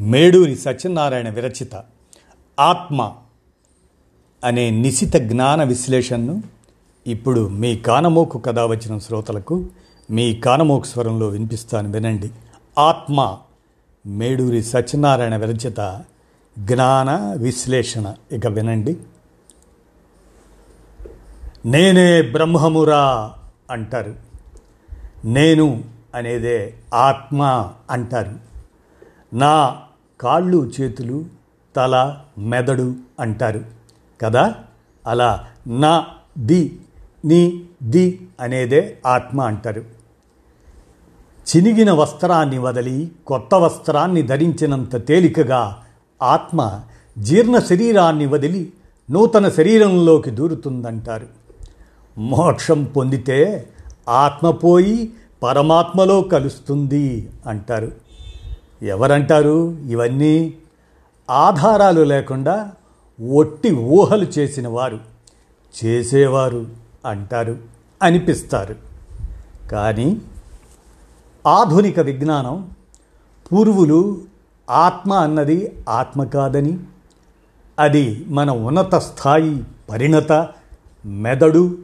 మేడూరి సత్యనారాయణ విరచిత ఆత్మ అనే నిశిత జ్ఞాన విశ్లేషణను ఇప్పుడు మీ కానమోకు కథ వచ్చిన శ్రోతలకు మీ కానమోకు స్వరంలో వినిపిస్తాను వినండి. ఆత్మ మేడూరి సత్యనారాయణ విరచిత జ్ఞాన విశ్లేషణ. ఇక వినండి. నేనే బ్రహ్మమురా అంటారు. నేను అనేదే ఆత్మ అంటారు. నా కాళ్ళు చేతులు తల మెదడు అంటారు. కదా? అలా నా ది నీ ది అనేదే ఆత్మ అంటారు. చినిగిన వస్త్రాన్ని వదిలి కొత్త వస్త్రాన్ని ధరించినంత తేలికగా ఆత్మ జీర్ణ శరీరాన్ని వదిలి నూతన శరీరంలోకి దూరుతుందంటారు. మోక్షం పొందితే ఆత్మ పోయి పరమాత్మలో కలుస్తుంది అంటారు. ఎవరంటారు? ఇవన్నీ ఆధారాలు లేకుండా ఒట్టి ఊహలు చేసిన వారు చేసేవారు అంటారు అనిపిస్తారు. కానీ ఆధునిక విజ్ఞానం పూర్వులు ఆత్మ అన్నది ఆత్మ కాదని అది మన ఉన్నత స్థాయి పరిణత మెదడు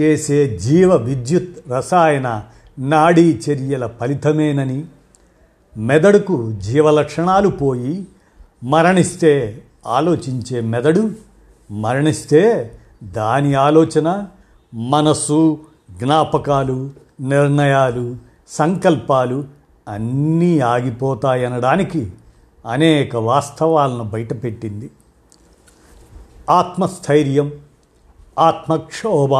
చేసే జీవ విద్యుత్ రసాయన నాడీ చర్యల ఫలితమేనని మెదడుకు జీవలక్షణాలు పోయి మరణిస్తే ఆలోచించే మెదడు మరణిస్తే దాని ఆలోచన మనస్సు జ్ఞాపకాలు నిర్ణయాలు సంకల్పాలు అన్నీ ఆగిపోతాయనడానికి అనేక వాస్తవాలను బయటపెట్టింది. ఆత్మస్థైర్యం ఆత్మక్షోభ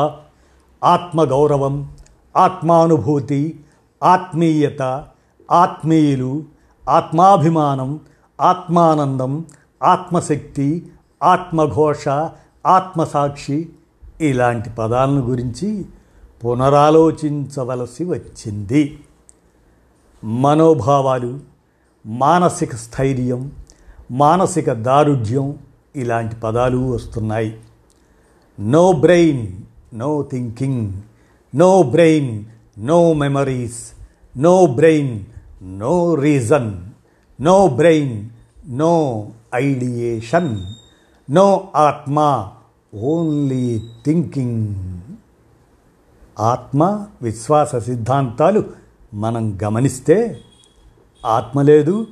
ఆత్మగౌరవం ఆత్మానుభూతి ఆత్మీయత ఆత్మీయులు ఆత్మాభిమానం ఆత్మానందం ఆత్మశక్తి ఆత్మఘోష ఆత్మసాక్షి ఇలాంటి పదాలను గురించి పునరాలోచించవలసి వచ్చింది. మనోభావాలు మానసిక స్థైర్యం మానసిక దారుఢ్యం ఇలాంటి పదాలు వస్తున్నాయి. No brain no thinking no brain no memories no brain no reason no brain no ideation no ఆత్మ ఓన్లీ థింకింగ్ ఆత్మ విశ్వాస సిద్ధాంతాలు మనం గమనిస్తే ఆత్మ లేదు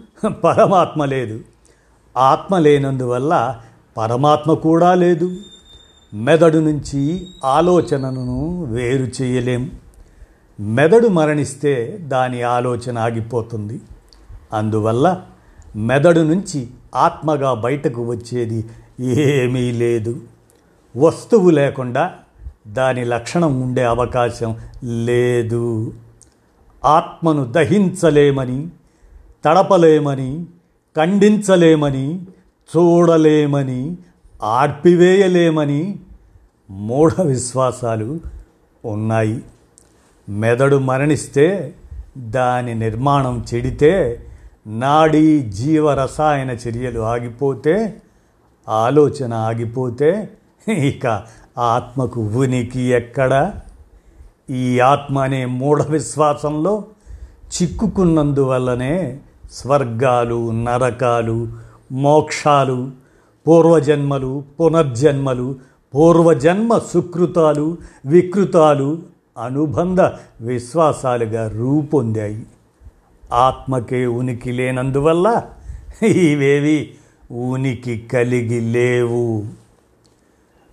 పరమాత్మ లేదు. ఆత్మ లేనందువల్ల పరమాత్మ కూడా లేదు. మెదడు నుంచి ఆలోచనను వేరు చేయలేం. మెదడు మరణిస్తే దాని ఆలోచన ఆగిపోతుంది. అందువల్ల మెదడు నుంచి ఆత్మగా బయటకు వచ్చేది ఏమీ లేదు. వస్తువు లేకుండా దాని లక్షణం ఉండే అవకాశం లేదు. ఆత్మను దహించలేమని తడపలేమని ఖండించలేమని చూడలేమని ఆర్పివేయలేమని మూఢ విశ్వాసాలు ఉన్నాయి. మెదడు మరణిస్తే దాని నిర్మాణం చెడితే నాడీ జీవరసాయన చర్యలు ఆగిపోతే ఆలోచన ఆగిపోతే ఇక ఆత్మకు ఉనికి ఎక్కడ? ఈ ఆత్మ అనే మూఢ విశ్వాసంలో చిక్కుకున్నందువల్లనే స్వర్గాలు నరకాలు మోక్షాలు పూర్వజన్మలు పునర్జన్మలు పూర్వజన్మ సుకృతాలు వికృతాలు అనుబంధ విశ్వాసాలుగా రూపొందాయి. ఆత్మకే ఉనికి లేనందువల్ల ఇవేవి ఉనికి కలిగి లేవు.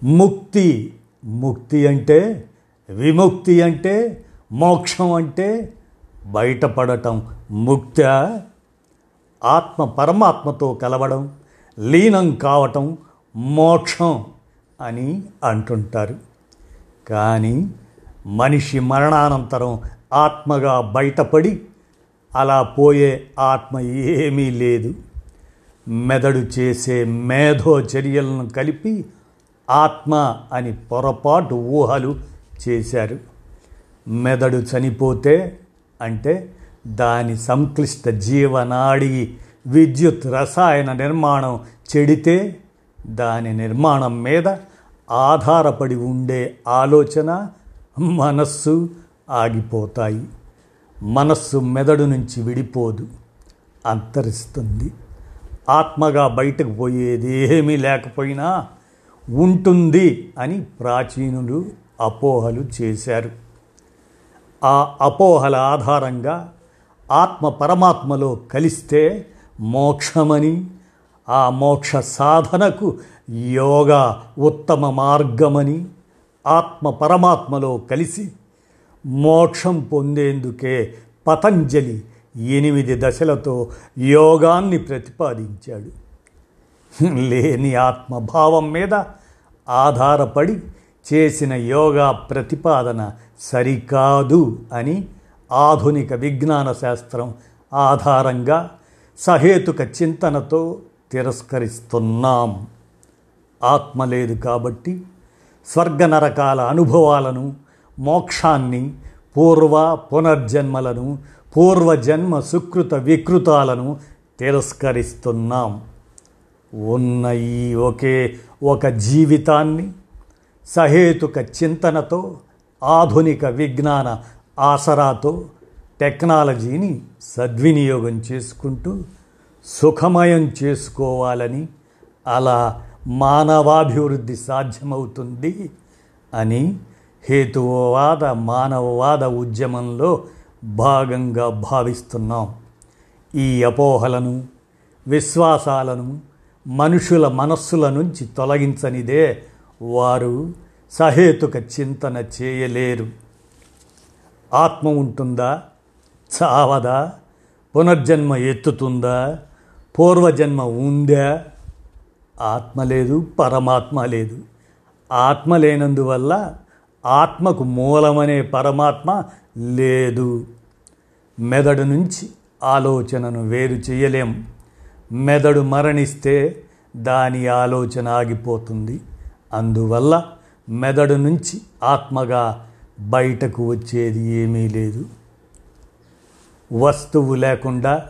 ముక్తి ముక్తి అంటే విముక్తి అంటే మోక్షం అంటే బయటపడటం ముక్త. ఆత్మ పరమాత్మతో కలవడం లీనం కావటం మోక్షం అని అంటుంటారు. కానీ మనిషి మరణానంతరం ఆత్మగా బయటపడి అలా పోయే ఆత్మ ఏమీ లేదు. మెదడు చేసే మేధో చర్యలను కలిపి ఆత్మ అని పొరపాటు ఊహలు చేశారు. మెదడు చనిపోతే అంటే దాని సంక్లిష్ట జీవనాడి విద్యుత్ రసాయన నిర్మాణం చెడితే దాని నిర్మాణం మీద ఆధారపడి ఉండే ఆలోచన మనస్సు ఆగిపోతాయి. మనస్సు మెదడు నుంచి విడిపోదు. అంతరిస్తుంది. ఆత్మగా బయటకు పోయేది ఏమీ లేకపోయినా ఉంటుంది అని ప్రాచీనులు అపోహలు చేశారు. ఆ అపోహల ఆధారంగా ఆత్మ పరమాత్మలో కలిస్తే మోక్షమని ఆ మోక్ష సాధనకు యోగా ఉత్తమ మార్గమని ఆత్మ పరమాత్మలో కలిసి మోక్షం పొందేందుకే పతంజలి ఎనిమిది దశలతో యోగాన్ని ప్రతిపాదించాడు. లేని ఆత్మభావం మీద ఆధారపడి చేసిన యోగా ప్రతిపాదన సరికాదు అని ఆధునిక విజ్ఞాన శాస్త్రం ఆధారంగా సహేతుక చింతనతో తిరస్కరిస్తున్నాం. ఆత్మ లేదు కాబట్టి స్వర్గ నరకాల అనుభవాలను మోక్షాన్ని పూర్వ పునర్జన్మలను పూర్వజన్మ సుకృత వికృతాలను తిరస్కరిస్తున్నాం. ఉన్న ఈ ఒకే ఒక జీవితాన్ని సహేతుక చింతనతో ఆధునిక విజ్ఞాన ఆసరాతో టెక్నాలజీని సద్వినియోగం చేసుకుంటూ సుఖమయం చేసుకోవాలని అలా మానవాభివృద్ధి సాధ్యమవుతుంది అని హేతువాద మానవవాద ఉద్యమంలో భాగంగా భావిస్తున్నాం. ఈ అపోహలను విశ్వాసాలను మనుషుల మనస్సుల నుంచి తొలగించనిదే వారు సహేతుక చింతన చేయలేరు. ఆత్మ ఉంటుందా? చావదా? పునర్జన్మ ఎత్తుతుందా? పూర్వజన్మ ఉందా? ఆత్మ లేదు పరమాత్మ లేదు. ఆత్మ లేనందువల్ల ఆత్మకు మూలమనే పరమాత్మ లేదు. మెదడు నుంచి ఆలోచనను వేరు చేయలేం. మెదడు మరణిస్తే దాని ఆలోచన ఆగిపోతుంది. అందువల్ల మెదడు నుంచి ఆత్మగా బయటకు వచ్చేది ఏమీ లేదు. వస్తువు లేకుండా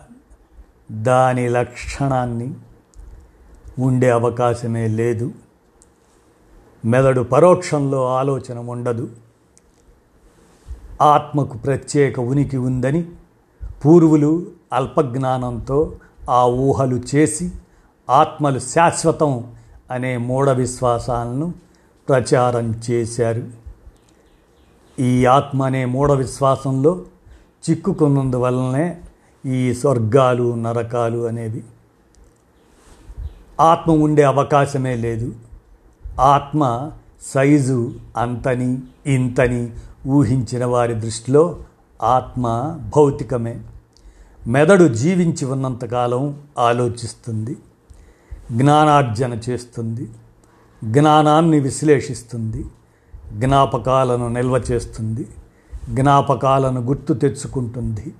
దాని లక్షణాన్ని ఉండే అవకాశమే లేదు. మెదడు పరోక్షంలో ఆలోచన ఉండదు. ఆత్మకు ప్రత్యేక ఉనికి ఉందని పూర్వులు అల్పజ్ఞానంతో ఆ ఊహలు చేసి ఆత్మలు శాశ్వతం అనే మూఢ విశ్వాసాలను ప్రచారం చేశారు. ఈ ఆత్మ అనే మూఢ విశ్వాసంలో చిక్కుకున్నందువలనే ఈ స్వర్గాలు నరకాలు అనేవి ఆత్మ ఉండే అవకాశమే లేదు. ఆత్మ సైజు అంతని ఇంతని ఊహించిన వారి దృష్టిలో ఆత్మ భౌతికమే. మెదడు జీవించి ఉన్నంతకాలం ఆలోచిస్తుంది జ్ఞానార్జన చేస్తుంది జ్ఞానాన్ని విశ్లేషిస్తుంది జ్ఞాపకాలను నిల్వ చేస్తుంది జ్ఞాపకాలను గుర్తు తెచ్చుకుంటుంది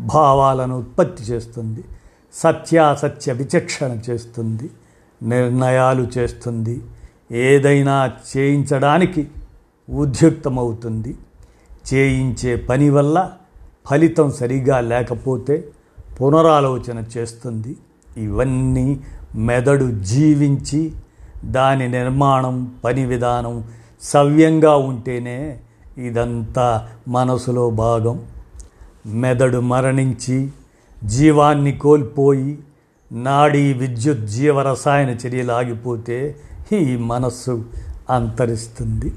భావాలను ఉత్పత్తి చేస్తుంది సత్యాసత్య విచక్షణ చేస్తుంది నిర్ణయాలు చేస్తుంది ఏదైనా చేయించడానికి ఉద్యుక్తమవుతుంది. చేయించే పని వల్ల ఫలితం సరిగా లేకపోతే పునరాలోచన చేస్తుంది. ఇవన్నీ మెదడు జీవించి దాని నిర్మాణం పని విధానం సవ్యంగా ఉంటేనే ఇదంతా మనసులో భాగం. మెదడు మరణించి జీవాన్ని కోల్పోయి నాడీ విద్యుత్ జీవరసాయన చర్యలు ఆగిపోతే ఈ మనస్సు అంతరిస్తుంది.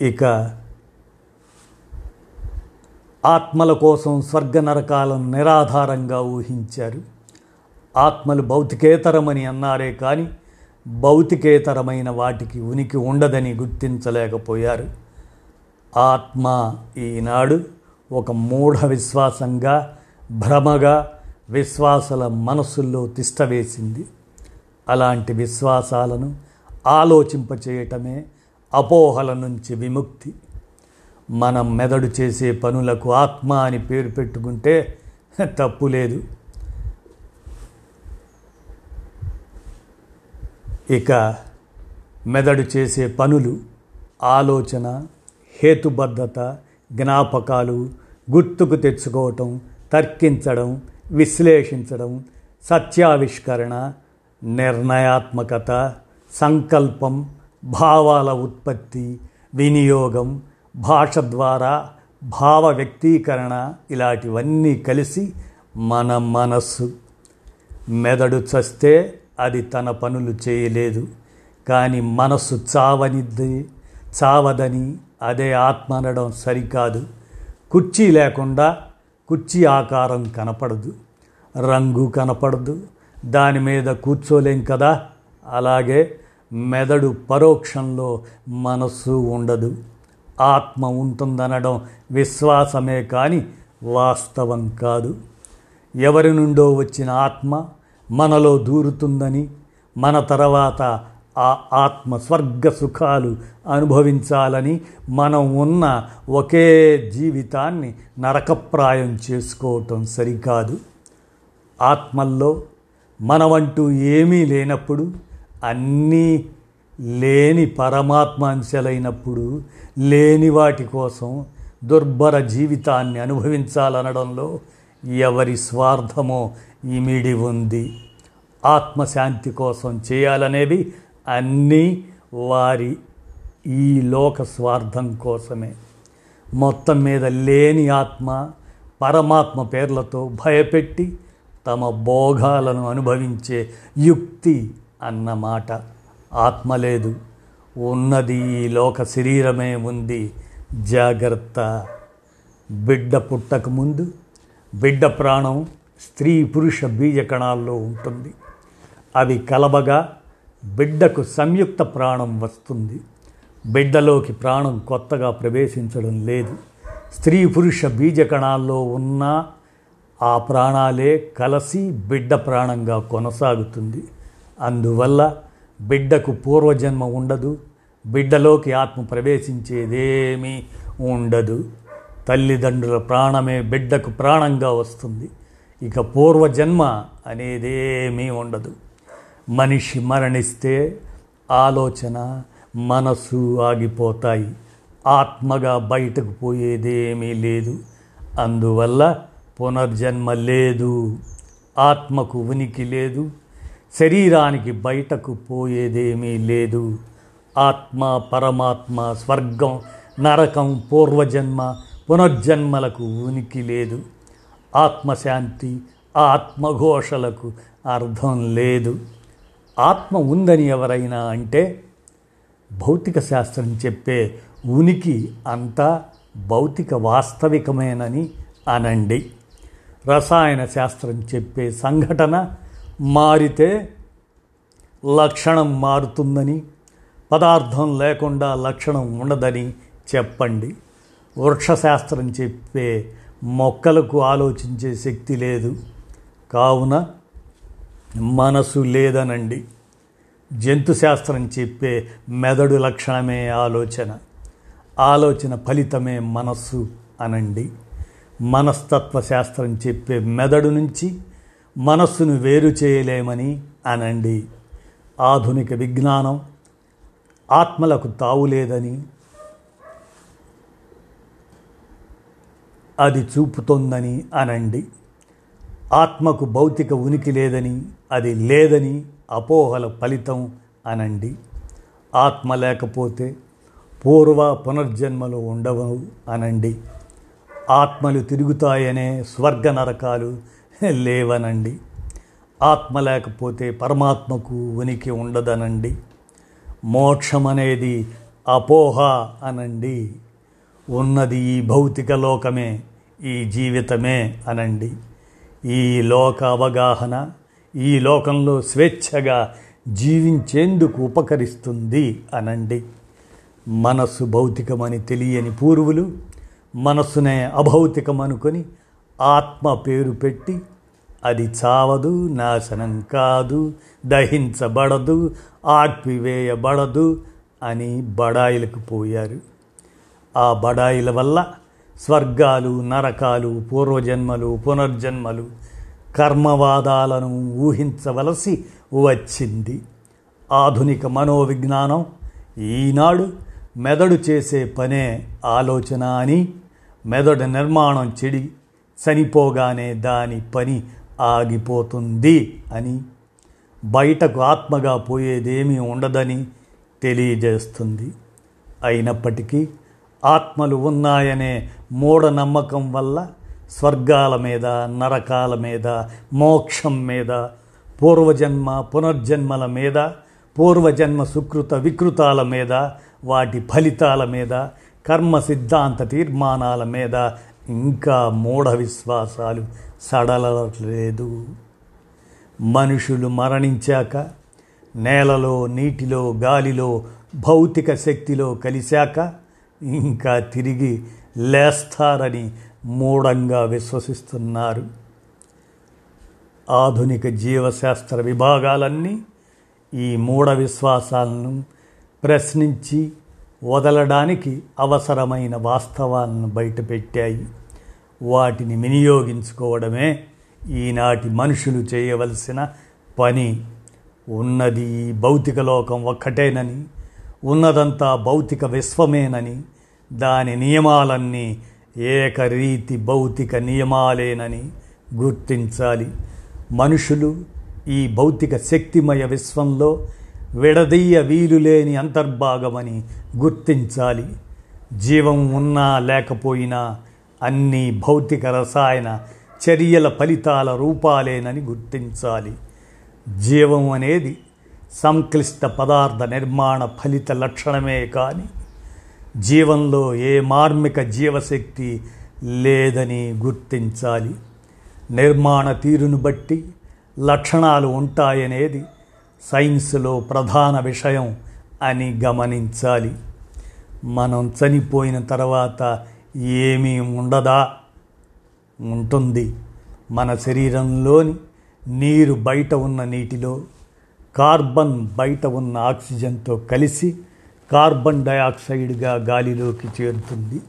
ఇక ఆత్మల కోసం స్వర్గ నరకాలను నిరాధారంగా ఊహించారు. ఆత్మలు భౌతికేతరమని అన్నారే కానీ భౌతికేతరమైన వాటికి ఉనికి ఉండదని గుర్తించలేకపోయారు. ఆత్మ ఈనాడు ఒక మూఢ విశ్వాసంగా భ్రమగా విశ్వాసాల మనసుల్లో తిష్టవేసింది అలాంటి విశ్వాసాలను ఆలోచింపచేయటమే అపోహల నుంచి విముక్తి. మనం మెదడు చేసే పనులకు ఆత్మ అని పేరు పెట్టుకుంటే తప్పు లేదు. ఇక మెదడు చేసే పనులు ఆలోచన హేతుబద్ధత జ్ఞాపకాలు గుర్తుకు తెచ్చుకోవటం తర్కించడం విశ్లేషించడం సత్యావిష్కరణ నిర్ణయాత్మకత సంకల్పం భావాల ఉత్పత్తి వినియోగం భాష ద్వారా భావ వ్యక్తీకరణ ఇలాంటివన్నీ కలిసి మన మనస్సు. మెదడు చస్తే అది తన పనులు చేయలేదు కానీ మనస్సు చావనిద్ది చావదని అదే ఆత్మ అనడం సరికాదు. కుర్చీ లేకుండా కుర్చీ ఆకారం కనపడదు. రంగు కనపడదు. దాని మీద కూర్చోలేం కదా? అలాగే మెదడు పరోక్షంలో మనస్సు ఉండదు. ఆత్మ ఉంటుందనడం విశ్వాసమే కానీ వాస్తవం కాదు. ఎవరి నుండో వచ్చిన ఆత్మ మనలో దూరుతుందని మన తర్వాత ఆ ఆత్మ స్వర్గ సుఖాలు అనుభవించాలని మనం ఉన్న ఒకే జీవితాన్ని నరకప్రాయం చేసుకోవటం సరికాదు. ఆత్మల్లో మనవంటూ ఏమీ లేనప్పుడు అన్నీ లేని పరమాత్మ అంశలైనప్పుడు లేని వాటి కోసం దుర్భర జీవితాన్ని అనుభవించాలనడంలో ఎవరి స్వార్థమో ఇమిడి ఉంది. ఆత్మశాంతి కోసం చేయాలనేవి అన్నీ వారి ఈ లోక స్వార్థం కోసమే. మొత్తం మీద లేని ఆత్మ పరమాత్మ పేర్లతో భయపెట్టి తమ భోగాలను అనుభవించే యుక్తి అన్నమాట. ఆత్మ లేదు. ఉన్నది ఈ లోక శరీరమే ఉంది. జాగ్రత్త. బిడ్డ పుట్టక ముందు బిడ్డ ప్రాణం స్త్రీ పురుష బీజ కణాల్లో ఉంటుంది. అవి కలబగా బిడ్డకు సంయుక్త ప్రాణం వస్తుంది. బిడ్డలోకి ప్రాణం కొత్తగా ప్రవేశించడం లేదు. స్త్రీ పురుష బీజ కణాల్లో ఉన్న ఆ ప్రాణాలే కలసి బిడ్డ ప్రాణంగా కొనసాగుతుంది. అందువల్ల బిడ్డకు పూర్వజన్మ ఉండదు. బిడ్డలోకి ఆత్మ ప్రవేశించేదేమీ ఉండదు. తల్లిదండ్రుల ప్రాణమే బిడ్డకు ప్రాణంగా వస్తుంది. ఇక పూర్వజన్మ అనేదేమీ ఉండదు. మనిషి మరణిస్తే ఆలోచన మనసు ఆగిపోతాయి. ఆత్మగా బయటకు పోయేదేమీ లేదు. అందువల్ల పునర్జన్మ లేదు. ఆత్మకు ఉనికి లేదు. శరీరానికి బయటకు పోయేదేమీ లేదు. ఆత్మ పరమాత్మ స్వర్గం నరకం పూర్వజన్మ పునర్జన్మలకు ఉనికి లేదు. ఆత్మశాంతి ఆత్మఘోషలకు అర్థం లేదు. ఆత్మ ఉందని ఎవరైనా అంటే భౌతిక శాస్త్రం చెప్పే ఉనికి అంతా భౌతిక వాస్తవికమేనని అనండి. రసాయన శాస్త్రం చెప్పే సంఘటన మారితే లక్షణం మారుతుందని పదార్థం లేకుండా లక్షణం ఉండదని చెప్పండి. వృక్షశాస్త్రం చెప్పే మొక్కలకు ఆలోచించే శక్తి లేదు. కావున మనసు లేదనండి. జంతుశాస్త్రం చెప్పే మెదడు లక్షణమే ఆలోచన. ఆలోచన ఫలితమే మనస్సు అనండి. మనస్తత్వ శాస్త్రం చెప్పే మెదడు నుంచి మనస్సును వేరు చేయలేమని అనండి. ఆధునిక విజ్ఞానం ఆత్మలకు తావులేదని అది చూపుతోందని అనండి. ఆత్మకు భౌతిక ఉనికి లేదని అది లేదని అపోహల ఫలితం అనండి. ఆత్మ లేకపోతే పూర్వ పునర్జన్మలు ఉండవు అనండి. ఆత్మలు తిరుగుతాయనే స్వర్గ నరకాలు లేవనండి. ఆత్మ లేకపోతే పరమాత్మకు ఉనికి ఉండదనండి. మోక్షం అనేది అపోహ అనండి. ఉన్నది ఈ భౌతిక లోకమే ఈ జీవితమే అనండి. ఈ లోక అవగాహన ఈ లోకంలో స్వేచ్ఛగా జీవించేందుకు ఉపకరిస్తుంది అనండి. మనస్సు భౌతికమని తెలియని పూర్వులు మనస్సునే అభౌతికమనుకొని ఆత్మ పేరు పెట్టి అది చావదు నాశనం కాదు దహించబడదు ఆర్పివేయబడదు అని బడాయిలకు పోయారు. ఆ బడాయిల వల్ల స్వర్గాలు నరకాలు పూర్వజన్మలు పునర్జన్మలు కర్మవాదాలను ఊహించవలసి వచ్చింది. ఆధునిక మనోవిజ్ఞానం ఈనాడు మెదడు చేసే పనే ఆలోచన అని మెదడు నిర్మాణం చెడి చనిపోగానే దాని పని ఆగిపోతుంది అని. బయటకు ఆత్మగా పోయేదేమీ ఉండదని తెలియజేస్తుంది. అయినప్పటికీ ఆత్మలు ఉన్నాయనే మూఢనమ్మకం వల్ల స్వర్గాల మీద నరకాల మీద మోక్షం మీద పూర్వజన్మ పునర్జన్మల మీద పూర్వజన్మ సుకృత వికృతాల మీద వాటి ఫలితాల మీద కర్మ సిద్ధాంత తీర్మానాల మీద ఇంకా మూఢ విశ్వాసాలు సడలలేదు మనుషులు మరణించాక నేలలో నీటిలో గాలిలో భౌతిక శక్తిలో కలిశాక ఇంకా తిరిగి లేస్తారని మూఢంగా విశ్వసిస్తున్నారు. ఆధునిక జీవశాస్త్ర విభాగాలన్నీ ఈ మూఢ విశ్వాసాలను ప్రశ్నించి వదలడానికి అవసరమైన వాస్తవాలను బయటపెట్టాయి. వాటిని వినియోగించుకోవడమే ఈనాటి మనుషులు చేయవలసిన పని. ఉన్నది భౌతిక లోకం ఒక్కటేనని ఉన్నదంతా భౌతిక విశ్వమేనని దాని నియమాలన్నీ ఏకరీతి భౌతిక నియమాలేనని గుర్తించాలి. మనుషులు ఈ భౌతిక శక్తిమయ విశ్వంలో విడదీయ వీలులేని అంతర్భాగమని గుర్తించాలి. జీవం ఉన్నా లేకపోయినా అన్ని భౌతిక రసాయన చర్యల ఫలితాల రూపాలేనని గుర్తించాలి. జీవం అనేది సంక్లిష్ట పదార్థ నిర్మాణ ఫలిత లక్షణమే కానీ జీవంలో ఏ మార్మిక జీవశక్తి లేదని గుర్తించాలి. నిర్మాణ తీరును బట్టి లక్షణాలు ఉంటాయనేది సైన్స్లో ప్రధాన విషయం అని గమనించాలి. మనం చనిపోయిన తర్వాత ఏమీ ఉండదా? ఉంటుంది. మన శరీరంలోని నీరు బయట ఉన్న నీటిలో కార్బన్ బయట ఉన్న ఆక్సిజన్తో కలిసి కార్బన్ డయాక్సైడ్గా గాలిలోకి చేరుతుంది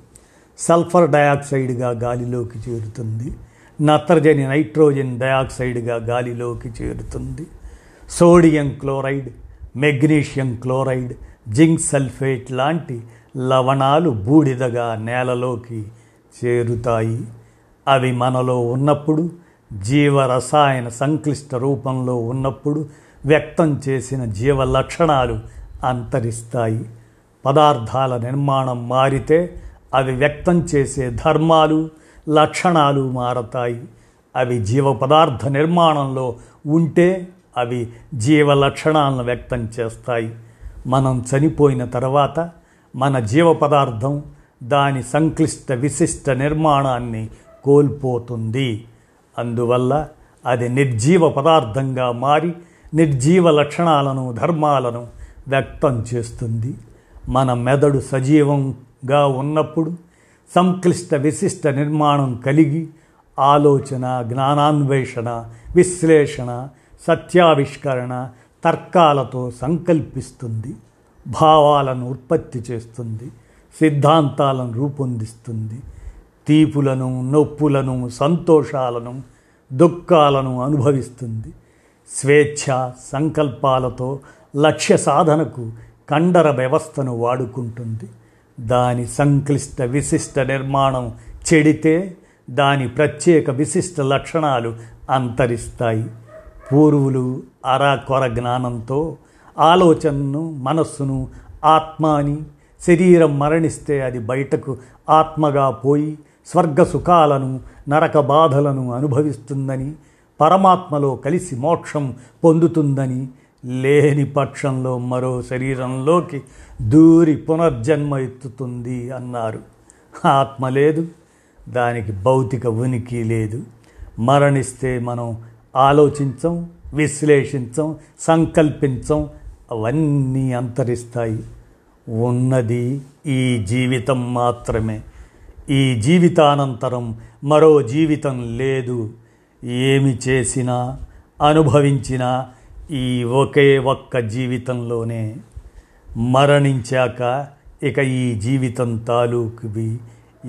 సల్ఫర్ డయాక్సైడ్గా గాలిలోకి చేరుతుంది నత్రజని నైట్రోజన్ డయాక్సైడ్గా గాలిలోకి చేరుతుంది sodium chloride magnesium chloride zinc sulphate లాంటి లవణాలు బూడిదగా నేలలోకి చేరుతాయి. అవి మనలో ఉన్నప్పుడు జీవరసాయన సంక్లిష్ట రూపంలో ఉన్నప్పుడు వ్యక్తం చేసిన జీవ లక్షణాలు అంతరిస్తాయి. పదార్థాల నిర్మాణం మారితే అవి వ్యక్తం చేసే ధర్మాలు లక్షణాలు మారతాయి. అవి జీవ పదార్థ నిర్మాణంలో ఉంటే అవి జీవ లక్షణాలను వ్యక్తం చేస్తాయి. మనం చనిపోయిన తర్వాత మన జీవ పదార్థం దాని సంక్లిష్ట విశిష్ట నిర్మాణాన్ని కోల్పోతుంది. అందువల్ల అది నిర్జీవ పదార్థంగా మారి నిర్జీవ లక్షణాలను ధర్మాలను వ్యక్తం చేస్తుంది. మన మెదడు సజీవంగా ఉన్నప్పుడు సంక్లిష్ట విశిష్ట నిర్మాణం కలిగి ఆలోచన జ్ఞానాన్వేషణ విశ్లేషణ సత్యావిష్కరణ తర్కాలతో సంకల్పిస్తుంది. భావాలను ఉత్పత్తి చేస్తుంది. సిద్ధాంతాలను రూపొందిస్తుంది. తీపులను నొప్పులను సంతోషాలను దుఃఖాలను అనుభవిస్తుంది. స్వేచ్ఛ సంకల్పాలతో లక్ష్య సాధనకు కండర వ్యవస్థను వాడుకుంటుంది. దాని సంక్లిష్ట విశిష్ట నిర్మాణం చెడితే దాని ప్రత్యేక విశిష్ట లక్షణాలు అంతరిస్తాయి. పూర్వులు అరాకొర జ్ఞానంతో ఆలోచనను మనస్సును ఆత్మాని శరీరం మరణిస్తే అది బయటకు ఆత్మగా పోయి స్వర్గ సుఖాలను నరక బాధలను అనుభవిస్తుందని పరమాత్మలో కలిసి మోక్షం పొందుతుందని లేని పక్షంలో మరో శరీరంలోకి దూరి పునర్జన్మ ఎత్తుతుంది అన్నారు. ఆత్మ లేదు దానికి భౌతిక ఉనికి లేదు. మరణిస్తే మనం ఆలోచించం విశ్లేషించం సంకల్పించం అవన్నీ అంతరిస్తాయి. ఉన్నది ఈ జీవితం మాత్రమే. ఈ జీవితానంతరం మరో జీవితం లేదు. ఏమి చేసినా అనుభవించినా ఈ ఒకే ఒక్క జీవితంలోనే మరణించాక ఇక ఈ జీవితం తాలూకువి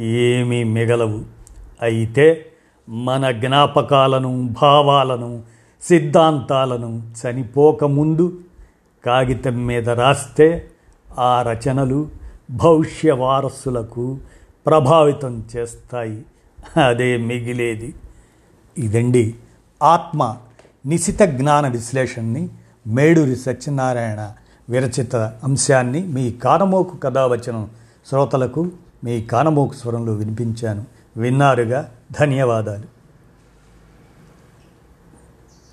ఏమీ మిగలవు. అయితే మన జ్ఞాపకాలను భావాలను సిద్ధాంతాలను చనిపోకముందు కాగితం మీద రాస్తే ఆ రచనలు భవిష్య వారసులకు ప్రభావితం చేస్తాయి. అదే మిగిలేది. ఇదండి ఆత్మ నిశిత జ్ఞాన విశ్లేషణని మేడూరి సత్యనారాయణ విరచిత అంశాన్ని మీ కానమోకు కథావచనం శ్రోతలకు మీ కానమోకు స్వరంలో వినిపించాను. విన్నారుగా ధన్యవాదాలు.